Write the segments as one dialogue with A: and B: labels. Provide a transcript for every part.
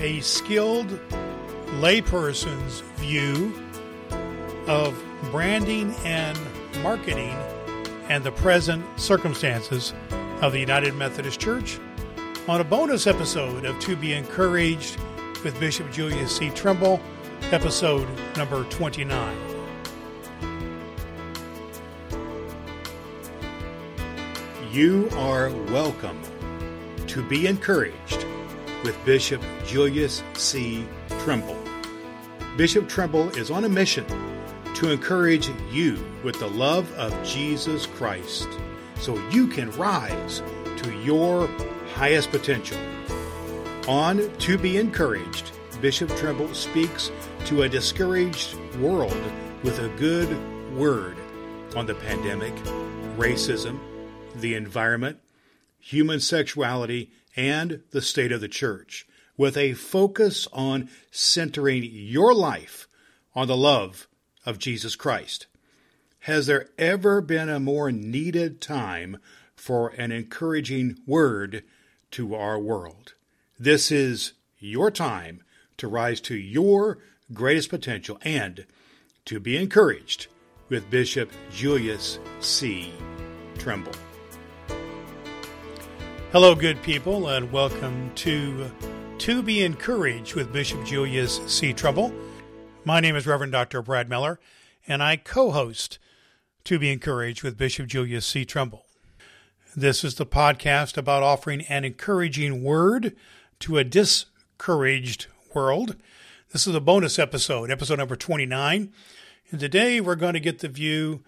A: a skilled layperson's view of branding and marketing and the present circumstances of the United Methodist Church on a bonus episode of To Be Encouraged with Bishop Julius C. Trimble, episode number 29. You are welcome to be encouraged with Bishop Julius C. Trimble. Bishop Trimble is on a mission to encourage you with the love of Jesus Christ so you can rise to your highest potential. On To Be Encouraged, Bishop Trimble speaks to a discouraged world with a good word on the pandemic, racism, the environment, human sexuality, and the state of the church, with a focus on centering your life on the love of Jesus Christ. Has there ever been a more needed time for an encouraging word to our world? This is your time to rise to your greatest potential and to be encouraged with Bishop Julius C. Trimble. Hello, good people, and welcome to To Be Encouraged with Bishop Julius C. Trimble. My name is Reverend Dr. Brad Miller, and I co host To Be Encouraged with Bishop Julius C. Trimble. This is the podcast about offering an encouraging word to a discouraged world. This is a bonus episode, episode number 29. And today we're going to get the view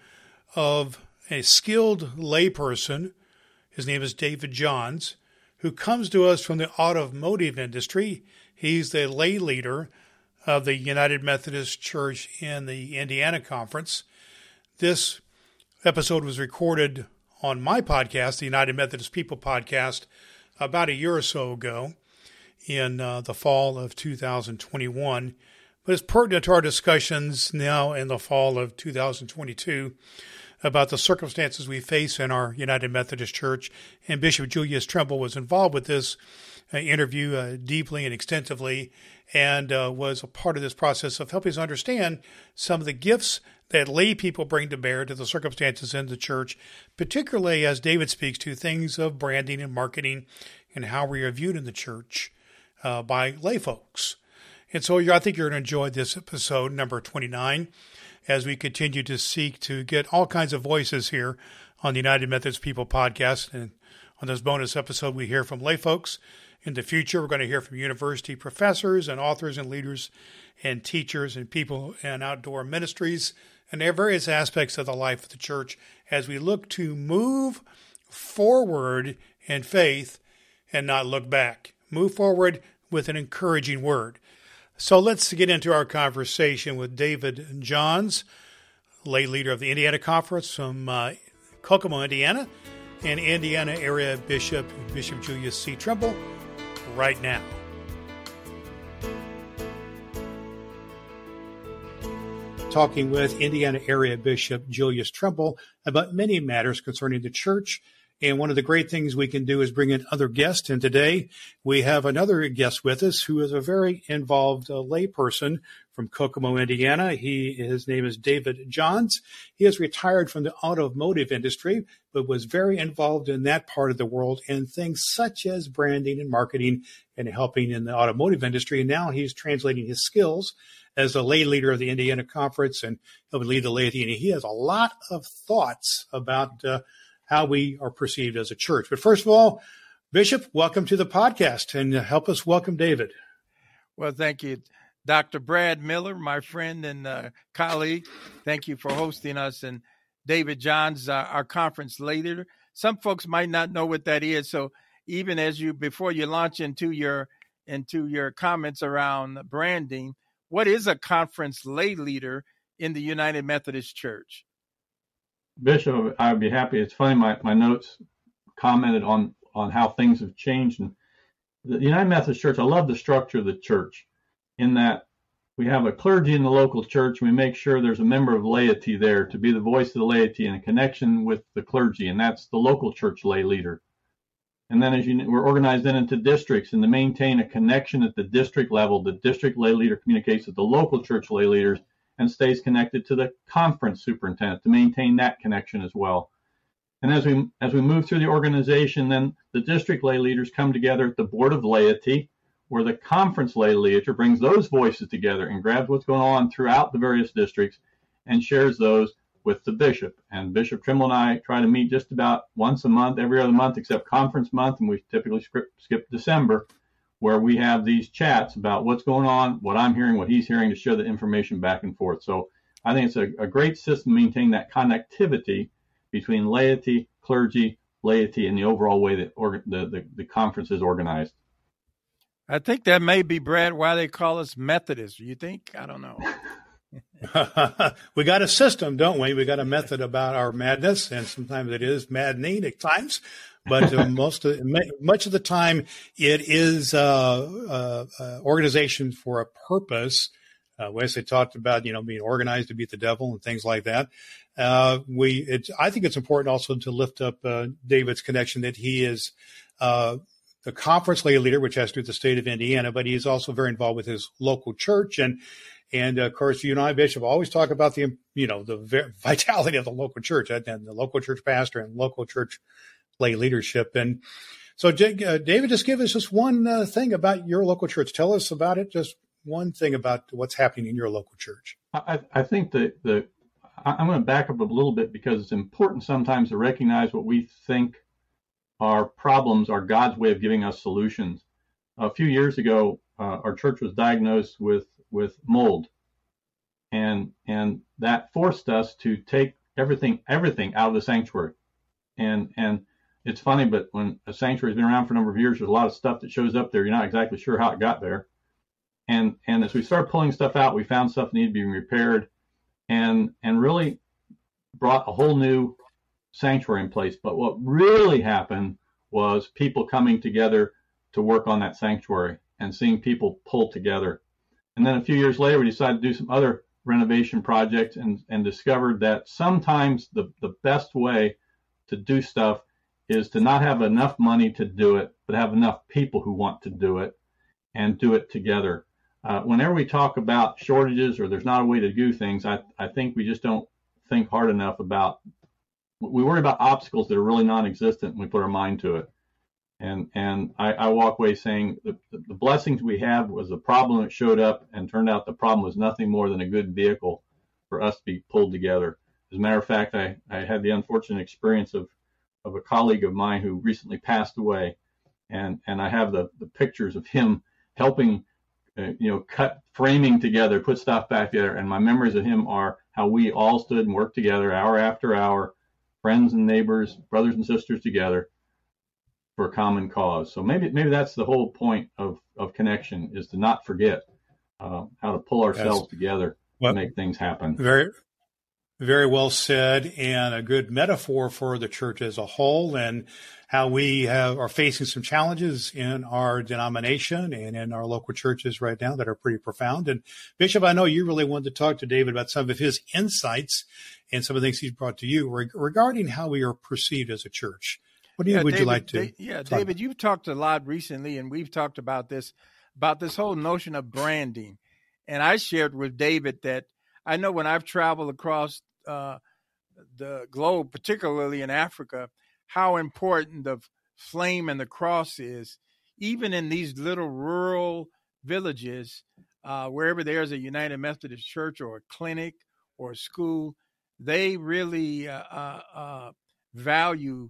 A: of a skilled layperson his name is David Johns, who comes to us from the automotive industry. He's the lay leader of the United Methodist Church in the Indiana Conference. This episode was recorded on my podcast, the United Methodist People podcast, about a year or so ago in uh, the fall of 2021. But it's pertinent to our discussions now in the fall of 2022 about the circumstances we face in our United Methodist Church. And Bishop Julius Trimble was involved with this uh, interview uh, deeply and extensively and uh, was a part of this process of helping us understand some of the gifts that lay people bring to bear to the circumstances in the church, particularly as David speaks to things of branding and marketing and how we are viewed in the church uh, by lay folks. And so I think you're going to enjoy this episode, number 29 as we continue to seek to get all kinds of voices here on the United Methodist People podcast. And on this bonus episode, we hear from lay folks. In the future, we're going to hear from university professors and authors and leaders and teachers and people in outdoor ministries and various aspects of the life of the church as we look to move forward in faith and not look back. Move forward with an encouraging word. So let's get into our conversation with David Johns, lay leader of the Indiana Conference from uh, Kokomo, Indiana, and Indiana area Bishop Bishop Julius C. Trimble right now. Talking with Indiana area Bishop Julius Trimble about many matters concerning the church and one of the great things we can do is bring in other guests. And today we have another guest with us who is a very involved uh, layperson from Kokomo, Indiana. He, his name is David Johns. He has retired from the automotive industry, but was very involved in that part of the world and things such as branding and marketing and helping in the automotive industry. And now he's translating his skills as a lay leader of the Indiana Conference and he'll lead the laity. And he has a lot of thoughts about uh, how we are perceived as a church. But first of all, Bishop, welcome to the podcast and help us welcome David.
B: Well, thank you. Dr. Brad Miller, my friend and uh, colleague, thank you for hosting us. And David Johns, uh, our conference leader. Some folks might not know what that is. So even as you, before you launch into your into your comments around branding, what is a conference lay leader in the United Methodist Church?
C: Bishop, I'd be happy. It's funny, my, my notes commented on, on how things have changed. And the United Methodist Church, I love the structure of the church in that we have a clergy in the local church. We make sure there's a member of laity there to be the voice of the laity and a connection with the clergy, and that's the local church lay leader. And then as you we're organized then into districts and to maintain a connection at the district level, the district lay leader communicates with the local church lay leaders and stays connected to the conference superintendent to maintain that connection as well. And as we as we move through the organization, then the district lay leaders come together at the board of laity, where the conference lay leader brings those voices together and grabs what's going on throughout the various districts and shares those with the bishop. And Bishop Trimble and I try to meet just about once a month, every other month, except conference month, and we typically skip, skip December, where we have these chats about what's going on, what I'm hearing, what he's hearing, to share the information back and forth. So I think it's a, a great system to maintain that connectivity between laity, clergy, laity, and the overall way that or, the, the, the conference is organized.
B: I think that may be, Brad, why they call us Methodists. You think? I don't know.
A: we got a system, don't we? We got a method about our madness, and sometimes it is maddening at times. But uh, most of, much of the time, it is uh, uh, uh organization for a purpose. Wesley talked about you know being organized to beat the devil and things like that. We, it's, I think it's important also to lift up David's connection that he is the conference lay leader, which has to do with the state of Indiana, but he's also very involved with his local church. And, and of course, you and I, Bishop, always talk about the, you know, the vitality of the local church and the local church pastor and local church lay leadership. And so, uh, David, just give us just one uh, thing about your local church. Tell us about it. Just one thing about what's happening in your local church.
C: I, I think that the I'm going to back up a little bit because it's important sometimes to recognize what we think our problems are God's way of giving us solutions. A few years ago, uh, our church was diagnosed with with mold, and and that forced us to take everything everything out of the sanctuary. And and it's funny, but when a sanctuary has been around for a number of years, there's a lot of stuff that shows up there. You're not exactly sure how it got there. And and as we started pulling stuff out, we found stuff needed to be repaired, and and really brought a whole new sanctuary in place. But what really happened was people coming together to work on that sanctuary and seeing people pull together. And then a few years later, we decided to do some other renovation projects and, and discovered that sometimes the, the best way to do stuff is to not have enough money to do it, but have enough people who want to do it and do it together. Uh, whenever we talk about shortages or there's not a way to do things, I, I think we just don't think hard enough about we worry about obstacles that are really non-existent when we put our mind to it. And and I, I walk away saying the, the blessings we have was a problem that showed up and turned out the problem was nothing more than a good vehicle for us to be pulled together. As a matter of fact, I, I had the unfortunate experience of of a colleague of mine who recently passed away, and and I have the the pictures of him helping, uh, you know, cut framing together, put stuff back together, and my memories of him are how we all stood and worked together hour after hour friends and neighbors, brothers and sisters together for a common cause. So maybe maybe that's the whole point of of connection is to not forget uh, how to pull ourselves together well, to make things happen.
A: Very very well said, and a good metaphor for the church as a whole, and how we have, are facing some challenges in our denomination and in our local churches right now that are pretty profound. And Bishop, I know you really wanted to talk to David about some of his insights and some of the things he's brought to you regarding how we are perceived as a church. What do you, yeah, would David, you like to?
B: yeah, David, you've talked a lot recently, and we've talked about this about this whole notion of branding. And I shared with David that I know when I've traveled across uh, the globe, particularly in Africa, how important the flame and the cross is, even in these little rural villages, uh, wherever there's a United Methodist Church or a clinic or a school, they really uh, uh, uh, value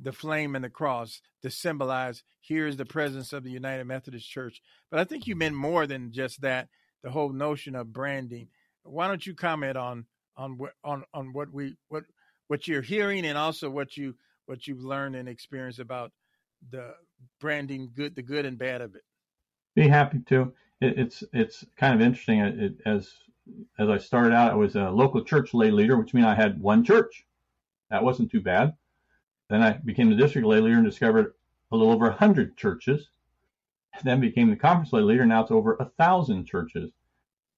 B: the flame and the cross to symbolize here's the presence of the United Methodist Church. But I think you meant more than just that. The whole notion of branding. Why don't you comment on on what on on what we what what you're hearing and also what you what you've learned and experienced about the branding good the good and bad of it.
C: Be happy to. It, it's it's kind of interesting. It, as as i started out i was a local church lay leader which means i had one church. That wasn't too bad. Then i became the district lay leader and discovered a little over 100 churches. Then became the conference lay leader. Now it's over a thousand churches.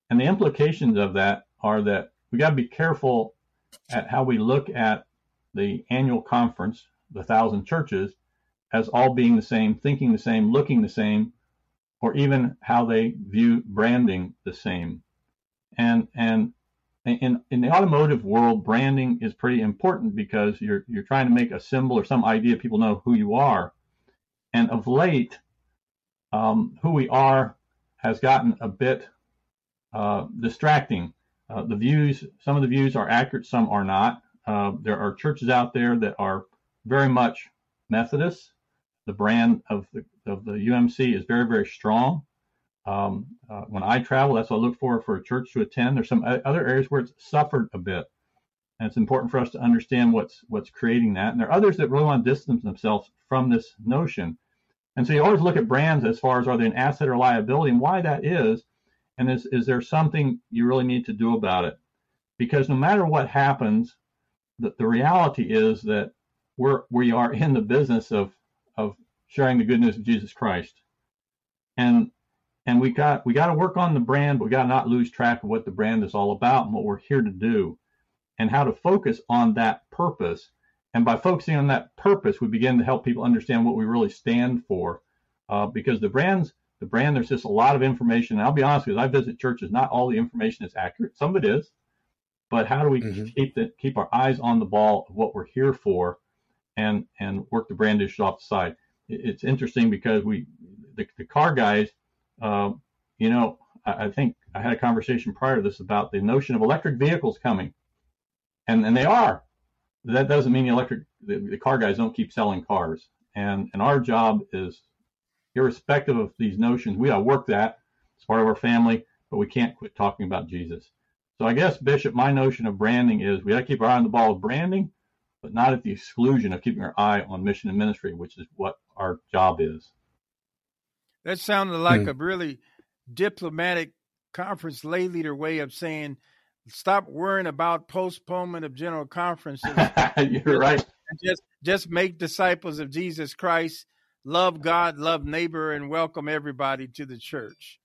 C: And the implications of that are that we got to be careful at how we look at the annual conference, the thousand churches, as all being the same, thinking the same, looking the same, or even how they view branding the same. And and in in the automotive world, branding is pretty important because you're you're trying to make a symbol or some idea people know who you are. And of late, um, who we are has gotten a bit uh, distracting. Uh, the views, some of the views are accurate, some are not. Uh, there are churches out there that are very much Methodist. The brand of the of the UMC is very very strong. Um, uh, when I travel, that's what I look for for a church to attend. There's some other areas where it's suffered a bit, and it's important for us to understand what's what's creating that. And there are others that really want to distance themselves from this notion. And so you always look at brands as far as are they an asset or liability, and why that is, and is is there something you really need to do about it? Because no matter what happens, the, the reality is that we're we are in the business of of sharing the good news of Jesus Christ, and and we got we got to work on the brand, but we got to not lose track of what the brand is all about and what we're here to do, and how to focus on that purpose. And by focusing on that purpose, we begin to help people understand what we really stand for. Uh, because the brands, the brand, there's just a lot of information. And I'll be honest with you, I visit churches. Not all the information is accurate. Some of it is, but how do we mm-hmm. keep the keep our eyes on the ball of what we're here for, and and work the brand issues off the side? It's interesting because we the, the car guys um, you know, I, I, think I had a conversation prior to this about the notion of electric vehicles coming, and and they are. That doesn't mean the electric the, the car guys don't keep selling cars, and and our job is, irrespective of these notions, we gotta work that. It's part of our family, but we can't quit talking about Jesus. So I guess Bishop, my notion of branding is we got to keep our eye on the ball of branding, but not at the exclusion of keeping our eye on mission and ministry, which is what our job is.
B: That sounded like mm. a really diplomatic conference lay leader way of saying, stop worrying about postponement of general conferences.
C: You're right.
B: Just just make disciples of Jesus Christ, love God, love neighbor, and welcome everybody to the church.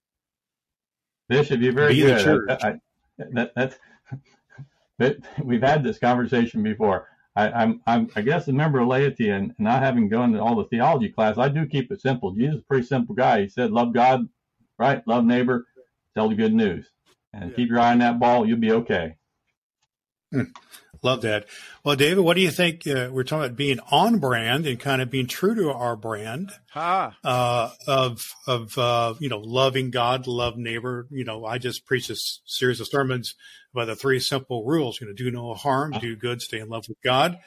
C: Bishop, you're very Be good. I, I, that, that's, but we've had this conversation before. I, I'm, I'm, I guess a member of laity and not having gone to all the theology class, I do keep it simple. Jesus is a pretty simple guy. He said, love God, right? Love neighbor, tell the good news, and yeah. keep your eye on that ball. You'll be okay.
A: Hmm. Love that. Well, David, what do you think? Uh, we're talking about being on brand and kind of being true to our brand
B: ah.
A: uh, of of uh, you know loving God, love neighbor. You know, I just preached a series of sermons about the three simple rules. You know, do no harm, do good, stay in love with God,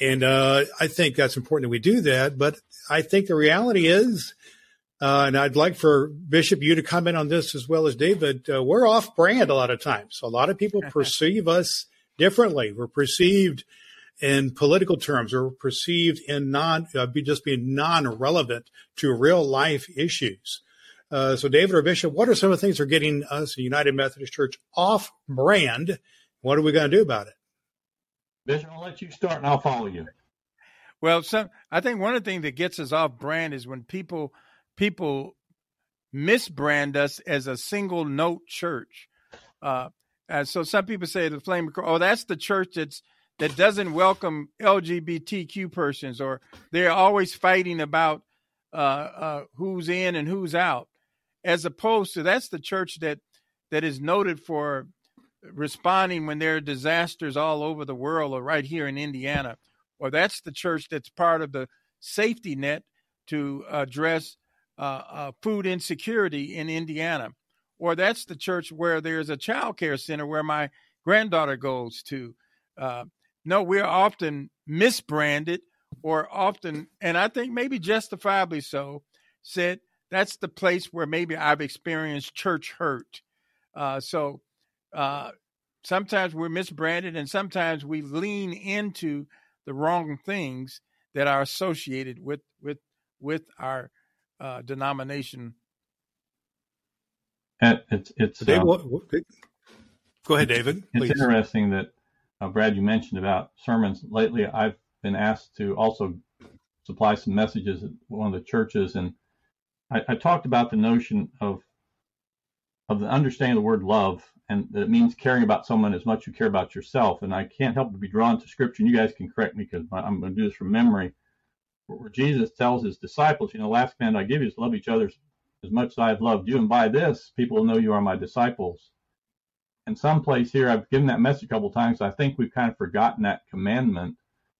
A: and uh, I think that's important that we do that. But I think the reality is. Uh, and I'd like for Bishop you to comment on this as well as David. Uh, we're off brand a lot of times. A lot of people perceive us differently. We're perceived in political terms or perceived in non uh, be just being non-relevant to real life issues. Uh, so, David or Bishop, what are some of the things that are getting us, United Methodist Church, off brand? What are we going to do about it?
C: Bishop, I'll let you start and I'll follow you.
B: Well, some I think one of the things that gets us off brand is when people people misbrand us as a single note church. Uh, and so some people say the Flame oh, that's the church that's that doesn't welcome LGBTQ persons, or they're always fighting about uh, uh, who's in and who's out, as opposed to that's the church that that is noted for responding when there are disasters all over the world, or right here in Indiana, or that's the church that's part of the safety net to address uh, uh food insecurity in Indiana or that's the church where there's a child care center where my granddaughter goes to. Uh, no, we're often misbranded or often, and I think maybe justifiably so, said that's the place where maybe I've experienced church hurt. Uh, so uh, sometimes we're misbranded and sometimes we lean into the wrong things that are associated with with with our uh, denomination
C: it's it's. Dave,
A: um, what, what, go ahead, David.
C: It's interesting that uh, Brad, you mentioned about sermons. Lately, I've been asked to also supply some messages at one of the churches, and I, I talked about the notion of of the understanding of the word love, and that it means caring about someone as much you care about yourself. And I can't help but be drawn to Scripture. And you guys can correct me because I'm going to do this from memory. where Jesus tells his disciples, you know, last command I give you is love each other as much as I have loved you, and by this people will know you are my disciples. And someplace here, I've given that message a couple times. I think we've kind of forgotten that commandment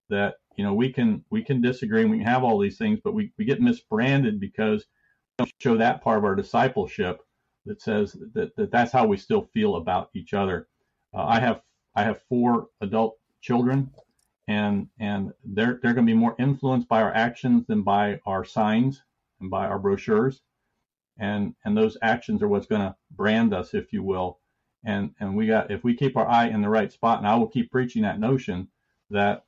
C: that you know we can we can disagree and we can have all these things, but we, we get misbranded because we don't show that part of our discipleship that says that, that that's how we still feel about each other. Uh, I have I have four adult children, and and they're they're going to be more influenced by our actions than by our signs and by our brochures, and and those actions are what's going to brand us, if you will. And and we got if we keep our eye in the right spot, and I will keep preaching that notion that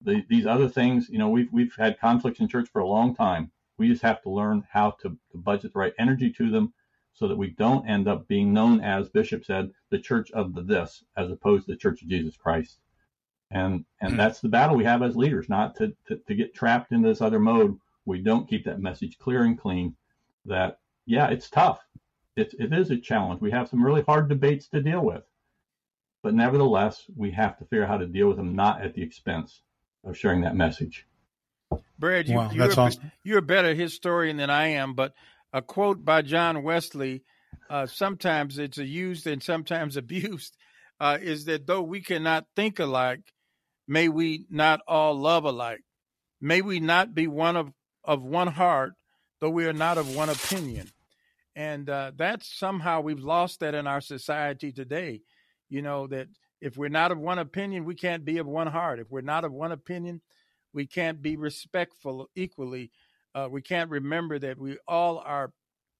C: the, these other things, you know, we've we've had conflicts in church for a long time. We just have to learn how to, to budget the right energy to them so that we don't end up being known as Bishop said, the church of the this, as opposed to the church of Jesus Christ. And and mm-hmm. that's the battle we have as leaders, not to, to, to get trapped into this other mode. We don't keep that message clear and clean that yeah, it's tough. It's it is a challenge. We have some really hard debates to deal with. But nevertheless, we have to figure out how to deal with them not at the expense of sharing that message.
B: Brad, you, wow, you're, awesome. you're a better historian than I am, but a quote by John Wesley, uh, sometimes it's used and sometimes abused, uh, is that though we cannot think alike, may we not all love alike. May we not be one of, of one heart, though we are not of one opinion. And uh, that's somehow we've lost that in our society today. You know, that if we're not of one opinion, we can't be of one heart. If we're not of one opinion, we can't be respectful equally uh, we can't remember that we all are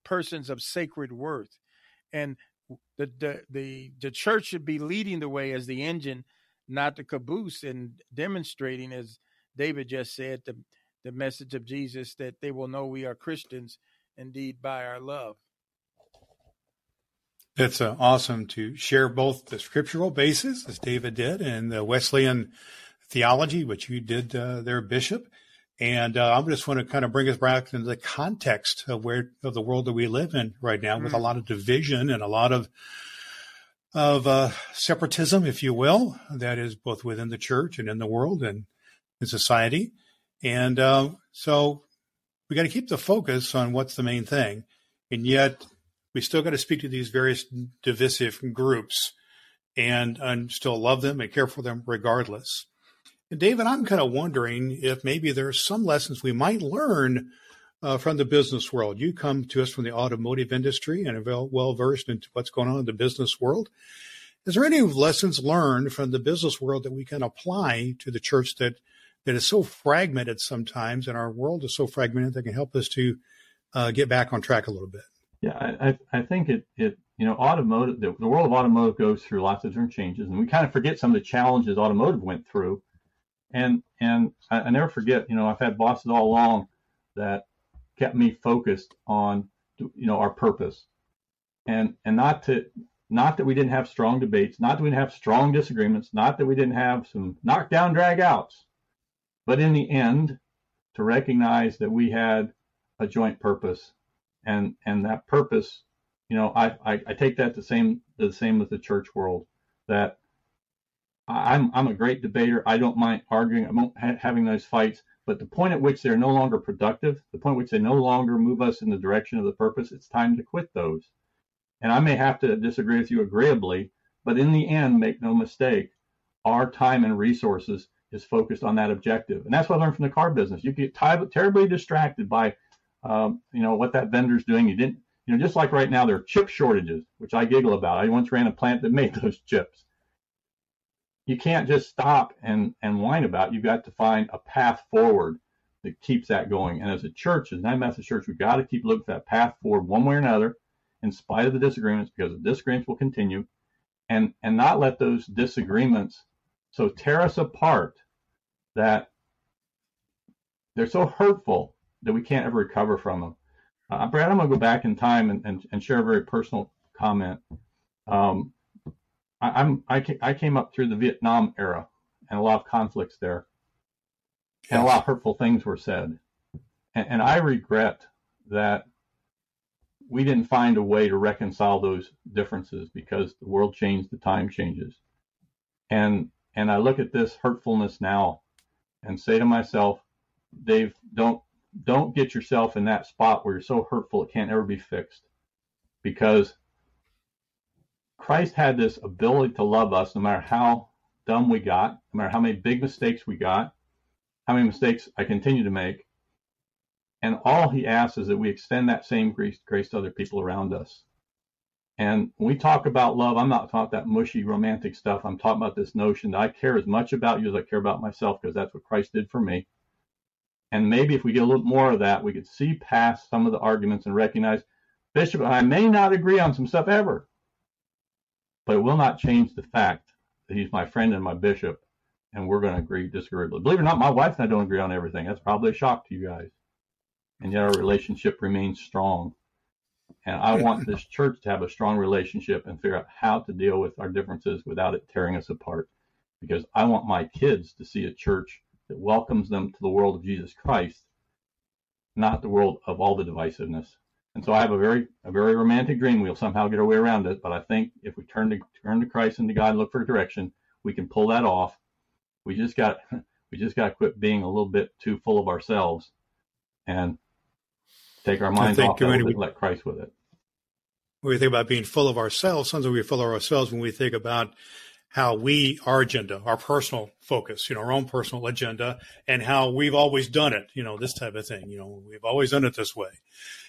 B: persons of sacred worth, and the, the the the church should be leading the way as the engine, not the caboose, and demonstrating, as David just said, the the message of Jesus that they will know we are Christians indeed by our love.
A: It's uh, awesome to share both the scriptural basis, as David did, and the Wesleyan theology, which you did uh, there, Bishop, and uh, I just want to kind of bring us back into the context of where of the world that we live in right now, mm-hmm. with a mm. lot of division and a lot of of uh, separatism, if you will, that is both within the church and in the world and in society. And uh, so we got to keep the focus on what's the main thing, and yet we still got to speak to these various divisive groups and, and still love them and care for them regardless. And David, I'm kind of wondering if maybe there are some lessons we might learn uh, from the business world. You come to us from the automotive industry and are well versed into what's going on in the business world. Is there any lessons learned from the business world that we can apply to the church that that is so fragmented sometimes, and our world is so fragmented that can help us to uh, get back on track a little bit?
C: Yeah, I, I think it, it you know automotive the, the world of automotive goes through lots of different changes, and we kind of forget some of the challenges automotive went through and and I, I never forget, you know, I've had bosses all along that kept me focused on you know our purpose, and and not to not that we didn't have strong debates, not that we didn't have strong disagreements, not that we didn't have some knockdown drag outs, but in the end, to recognize that we had a joint purpose, and and that purpose, you know, I I, I take that the same the same with the church world that I'm I'm a great debater. I don't mind arguing. I'm ha- having those fights. But the point at which they're no longer productive, the point at which they no longer move us in the direction of the purpose, it's time to quit those. And I may have to disagree with you agreeably, but in the end, make no mistake, our time and resources is focused on that objective. And that's what I learned from the car business. You get terribly distracted by, um, you know, what that vendor's doing. You didn't, you know, just like right now, there are chip shortages, which I giggle about. I once ran a plant that made those chips you can't just stop and, and whine about it. You've got to find a path forward that keeps that going. And as a church, as United Methodist Church, we've got to keep looking for that path forward one way or another, in spite of the disagreements, because the disagreements will continue, and and not let those disagreements so tear us apart that they're so hurtful that we can't ever recover from them. Uh, Brad, I'm going to go back in time and, and, and share a very personal comment. Um, I, am I, I came up through the Vietnam era and a lot of conflicts there, and a lot of hurtful things were said, and, and I regret that we didn't find a way to reconcile those differences because the world changed, the time changes, and and I look at this hurtfulness now, and say to myself, Dave, don't don't get yourself in that spot where you're so hurtful it can't ever be fixed. Because Christ had this ability to love us no matter how dumb we got, no matter how many big mistakes we got, how many mistakes I continue to make. And all he asks is that we extend that same grace, grace to other people around us. And when we talk about love, I'm not talking about that mushy romantic stuff. I'm talking about this notion that I care as much about you as I care about myself because that's what Christ did for me. And maybe if we get a little more of that, we could see past some of the arguments and recognize Bishop I may not agree on some stuff ever, but it will not change the fact that he's my friend and my bishop, and we're going to agree, disagreeably. Believe it or not, my wife and I don't agree on everything. That's probably a shock to you guys. And yet our relationship remains strong. And I want this church to have a strong relationship and figure out how to deal with our differences without it tearing us apart. Because I want my kids to see a church that welcomes them to the world of Jesus Christ, not the world of all the divisiveness. And so I have a very a very romantic dream. We'll somehow get our way around it, but I think if we turn to turn to Christ and to God and look for direction, we can pull that off. We just got we just got to quit being a little bit too full of ourselves and take our minds off that and let Christ with it.
A: When we think about being full of ourselves, sometimes we full of ourselves when we think about how we, our agenda, our personal focus, you know, our own personal agenda, and how we've always done it, you know, this type of thing. You know, we've always done it this way.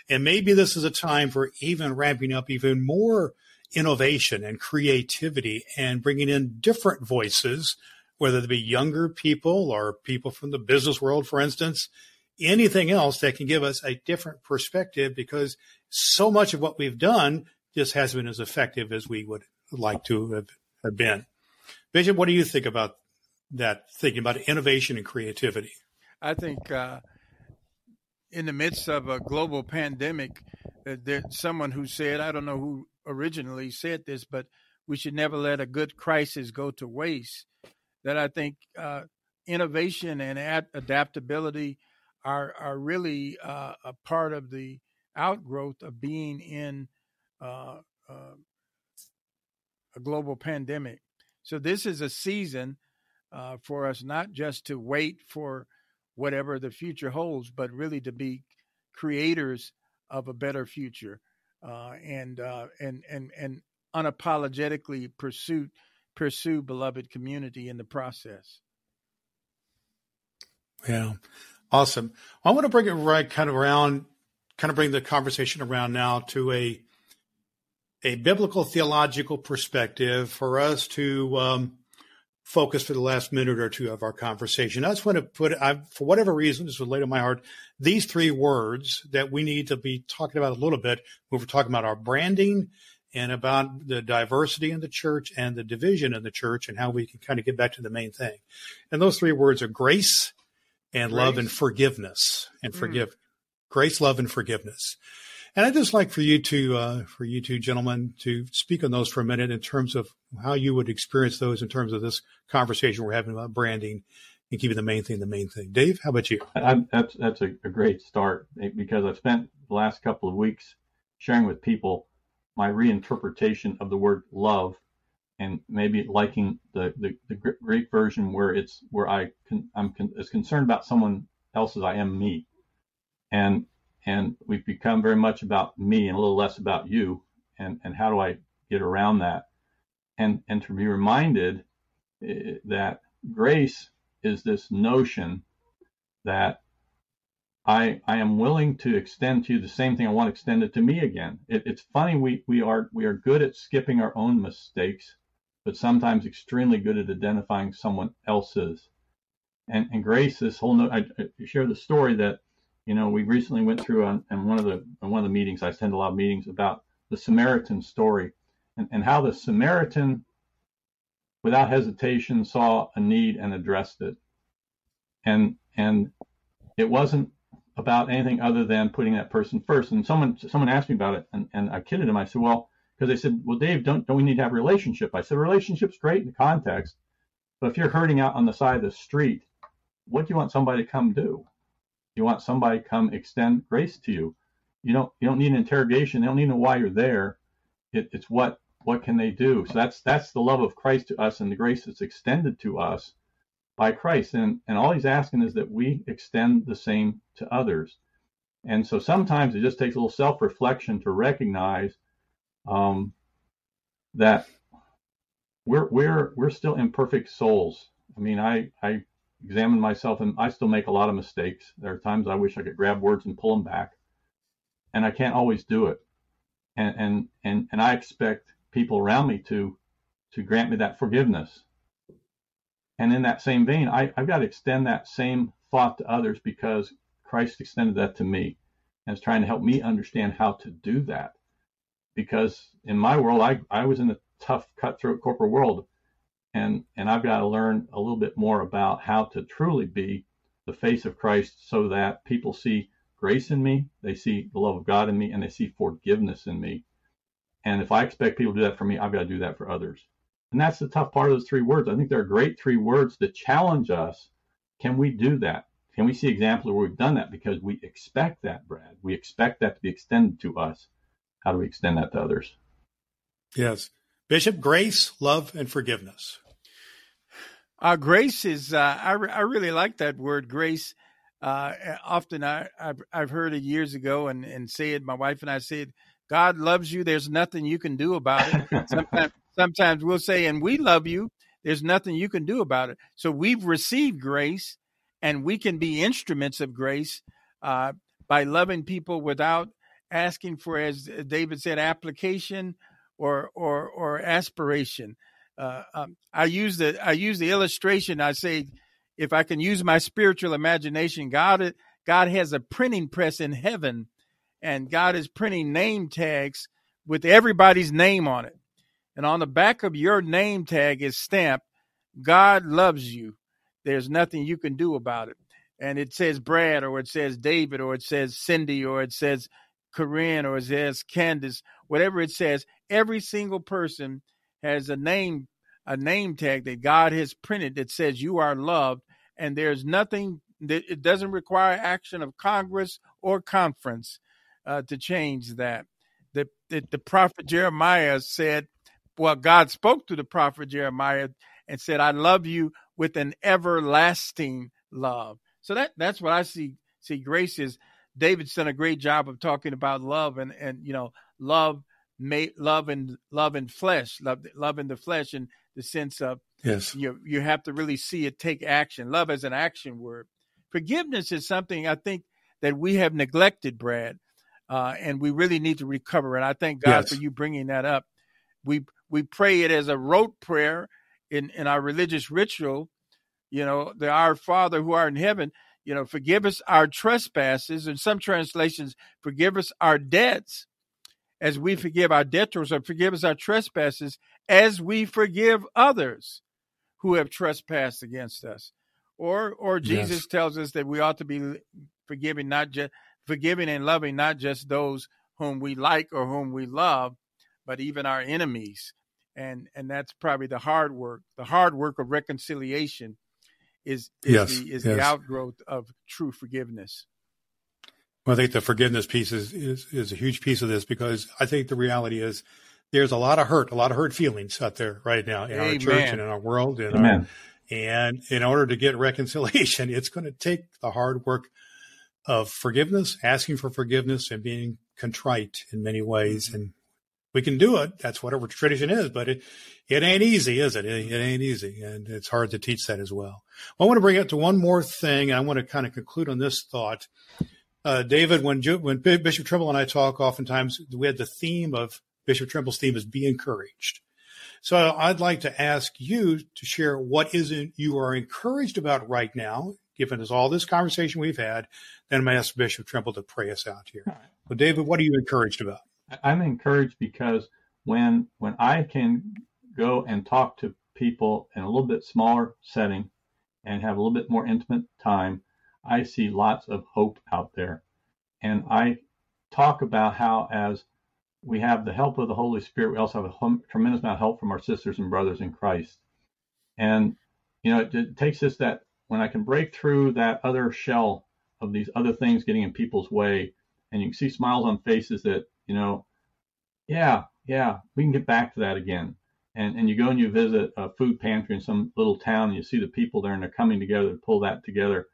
A: And maybe this is a time for even ramping up even more innovation and creativity and bringing in different voices, whether they be younger people or people from the business world, for instance, anything else that can give us a different perspective because so much of what we've done just hasn't been as effective as we would like to have, have been. Bishop, what do you think about that, thinking about innovation and creativity?
B: I think uh, in the midst of a global pandemic, uh, there's someone who said, I don't know who originally said this, but we should never let a good crisis go to waste. That I think uh, innovation and ad- adaptability are are really uh, a part of the outgrowth of being in uh, uh, a global pandemic. So this is a season uh, for us not just to wait for whatever the future holds, but really to be creators of a better future, uh, and uh, and and and unapologetically pursue pursue beloved community in the process.
A: Yeah, awesome. I want to bring it right kind of around, kind of bring the conversation around now to a a biblical theological perspective for us to um, focus for the last minute or two of our conversation. I just want to put, I, for whatever reason, this was laid on my heart, these three words that we need to be talking about a little bit when we're talking about our branding and about the diversity in the church and the division in the church and how we can kind of get back to the main thing. And those three words are grace and grace. love and forgiveness and mm. forgive. Grace, love, and forgiveness. And I'd just like for you to, uh, for you two gentlemen to speak on those for a minute in terms of how you would experience those in terms of this conversation we're having about branding and keeping the main thing the main thing. Dave, how about you?
C: I, that's that's a, a great start eh, because I've spent the last couple of weeks sharing with people my reinterpretation of the word love and maybe liking the, the, the Greek version where it's where I I'm con, as concerned about someone else as I am me. And and we've become very much about me and a little less about you and and how do i get around that and and to be reminded eh, that grace is this notion that I, I am willing to extend to you the same thing I want extended to me again. It, it's funny we, we are we are good at skipping our own mistakes, but sometimes extremely good at identifying someone else's. And, and grace, this whole no, I, I share the story that you know, we recently went through on, on one of the on one of the meetings. I attend a lot of meetings about the Samaritan story and, and how the Samaritan, without hesitation, saw a need and addressed it. And and it wasn't about anything other than putting that person first. And someone someone asked me about it, and, and I kidded him. I said, well, because they said, well, Dave, don't don't we need to have a relationship? I said, relationship's great in the context, but if you're hurting out on the side of the street, what do you want somebody to come do? You want somebody to come extend grace to you. You don't you don't need an interrogation. They don't need to know why you're there. It, it's what what can they do? So that's that's the love of Christ to us and the grace that's extended to us by Christ. And, and all he's asking is that we extend the same to others. And so sometimes it just takes a little self reflection to recognize um, that we're, we're, we're still imperfect souls. I mean, I, I examine myself and I still make a lot of mistakes. There are times I wish I could grab words and pull them back, and I can't always do it. And, and, and, and I expect people around me to, to grant me that forgiveness and in that same vein, I, have got to extend that same thought to others because Christ extended that to me and is trying to help me understand how to do that. Because in my world, I, I was in a tough, cutthroat corporate world. And, and I've got to learn a little bit more about how to truly be the face of Christ so that people see grace in me, they see the love of God in me, and they see forgiveness in me. And if I expect people to do that for me, I've got to do that for others. And that's the tough part of those three words. I think they're great three words that challenge us. Can we do that? Can we see examples where we've done that? Because we expect that, Brad. We expect that to be extended to us. How do we extend that to others?
A: Yes. Bishop, grace, love, and forgiveness.
B: Uh, grace is, uh, I, re- I really like that word, grace. Uh, often I, I've, I've heard it years ago and, and say it, my wife and I said, God loves you. There's nothing you can do about it. Sometimes, sometimes we'll say, and we love you. There's nothing you can do about it. So we've received grace and we can be instruments of grace uh, by loving people without asking for, as David said, application or or or aspiration. Uh, um, I use the I use the illustration. I say, if I can use my spiritual imagination, God God has a printing press in heaven, and God is printing name tags with everybody's name on it and on the back of your name tag is stamped, God loves you. There's nothing you can do about it. And it says Brad, or it says David, or it says Cindy, or it says Corinne, or it says Candace, whatever it says, every single person has a name, a name tag that God has printed that says you are loved. And there's nothing that it doesn't require action of Congress or conference uh, to change that. The, the, the prophet Jeremiah said, well, God spoke to the prophet Jeremiah and said, I love you with an everlasting love. So that that's what I see see grace is David's done a great job of talking about love and and you know love may love and love in flesh love love in the flesh and the sense of
A: yes
B: you you have to really see it take action love as an action word forgiveness is something I think that we have neglected Brad uh, and we really need to recover and I thank God yes. for you bringing that up we we pray it as a rote prayer in, in our religious ritual. You know, the Our Father who art in heaven, you know, forgive us our trespasses. In some translations, forgive us our debts as we forgive our debtors, or forgive us our trespasses as we forgive others who have trespassed against us. Or or Jesus yes. tells us that we ought to be forgiving not just forgiving and loving not just those whom we like or whom we love, but even our enemies and and that's probably the hard work. The hard work of reconciliation is is, yes, the, is yes. the outgrowth of true forgiveness.
A: Well, I think the forgiveness piece is, is is a huge piece of this because I think the reality is there's a lot of hurt, a lot of hurt feelings out there right now in Amen. our church and in our world. And, our, and in order to get reconciliation, it's going to take the hard work of forgiveness, asking for forgiveness, and being contrite in many ways. Mm-hmm. And we can do it. That's whatever tradition is, but it, it ain't easy, is it? it? it? ain't easy. And it's hard to teach that as well. I want to bring it to one more thing. I want to kind of conclude on this thought. Uh, David, when, when Bishop Trimble and I talk, oftentimes we had the theme of Bishop Trimble's theme is be encouraged. So I'd like to ask you to share what is it you are encouraged about right now, given us all this conversation we've had. Then I'm going to ask Bishop Trimble to pray us out here. Right. Well, David, what are you encouraged about?
C: I'm encouraged because when when I can go and talk to people in a little bit smaller setting and have a little bit more intimate time, I see lots of hope out there. And I talk about how as we have the help of the Holy Spirit, we also have a tremendous amount of help from our sisters and brothers in Christ. And you know, it, it takes us that when I can break through that other shell of these other things getting in people's way, and you can see smiles on faces that you know, yeah, yeah, we can get back to that again. and, and you go and you visit a food pantry in some little town and you see the people there and they're coming together to pull that together.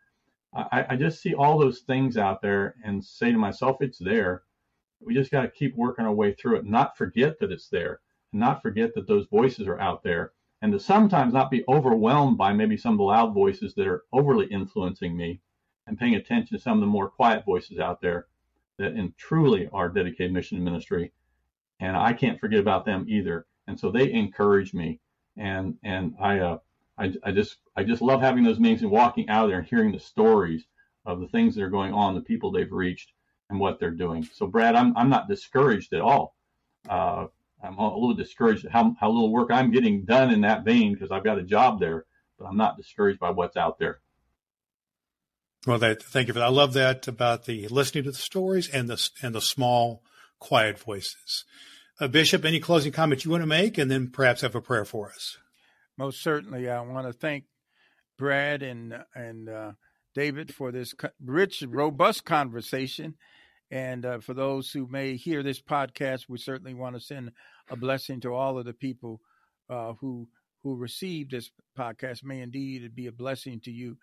C: I, I just see all those things out there and say to myself, it's there. We just got to keep working our way through it, not forget that it's there, and not forget that those voices are out there, and to sometimes not be overwhelmed by maybe some of the loud voices that are overly influencing me, and paying attention to some of the more quiet voices out there that truly are dedicated mission ministry. And I can't forget about them either. And so they encourage me, and and I uh, I, I just I just love having those meetings and walking out of there and hearing the stories of the things that are going on, the people they've reached, and what they're doing. So, Brad, I'm I'm not discouraged at all. Uh, I'm a little discouraged at how how little work I'm getting done in that vein because I've got a job there, but I'm not discouraged by what's out there.
A: Well, that, thank you for that. I love that about the listening to the stories and the and the small, quiet voices. Uh, Bishop, any closing comments you want to make, and then perhaps have a prayer for us.
B: Most certainly, I want to thank Brad and and uh, David for this rich, robust conversation. And uh, for those who may hear this podcast, we certainly want to send a blessing to all of the people uh, who who receive this podcast. May indeed it be a blessing to you.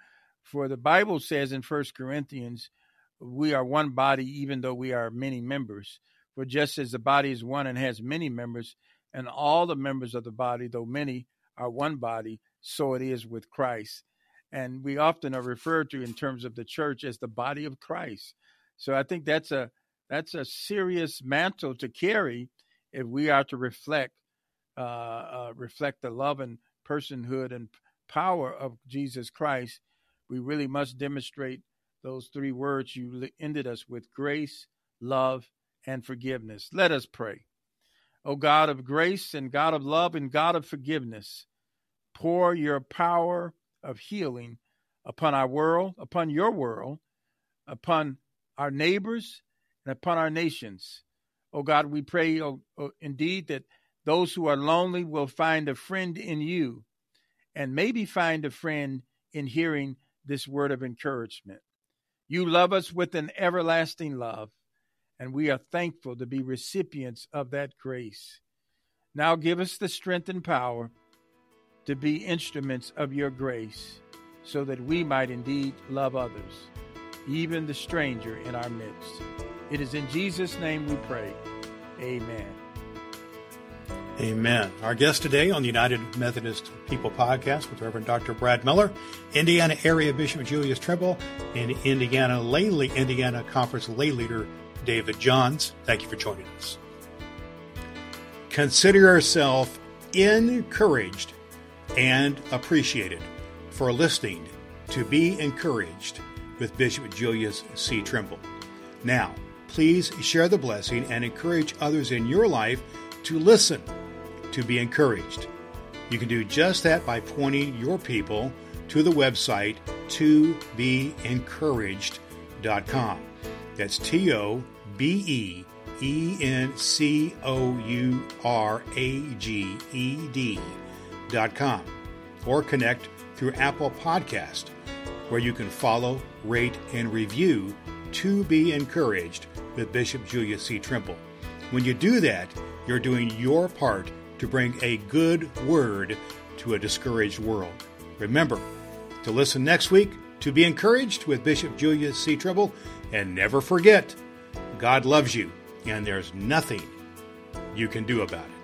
B: For the Bible says in First Corinthians, we are one body, even though we are many members. For just as the body is one and has many members, and all the members of the body, though many, are one body, so it is with Christ. And we often are referred to in terms of the church as the body of Christ. So I think that's a that's a serious mantle to carry if we are to reflect uh, uh, reflect the love and personhood and power of Jesus Christ. We really must demonstrate those three words you ended us with: grace, love, and forgiveness. Let us pray. O God of grace and God of love and God of forgiveness, pour your power of healing upon our world, upon your world, upon our neighbors, and upon our nations. Oh God, we pray oh, oh, indeed that those who are lonely will find a friend in you and maybe find a friend in hearing this word of encouragement. You love us with an everlasting love, and we are thankful to be recipients of that grace. Now give us the strength and power to be instruments of your grace so that we might indeed love others, even the stranger in our midst. It is in Jesus' name we pray. Amen.
A: Amen. Our guest today on the United Methodist People podcast with Reverend Dr. Brad Miller, Indiana Area Bishop Julius Trimble, and Indiana Lay, Indiana Conference lay leader David Johns. Thank you for joining us. Consider yourself encouraged and appreciated for listening to Be Encouraged with Bishop Julius C. Trimble. Now, please share the blessing and encourage others in your life to listen to be encouraged. You can do just that by pointing your people to the website to be encouraged.com. That's T O B E E N C O U R A G E D.com or connect through Apple Podcast, where you can follow, rate, and review To Be Encouraged with Bishop Julius C. Trimble. When you do that, you're doing your part to bring a good word to a discouraged world. Remember to listen next week to be encouraged with Bishop Julius C. Trimble, and never forget God loves you, and there's nothing you can do about it.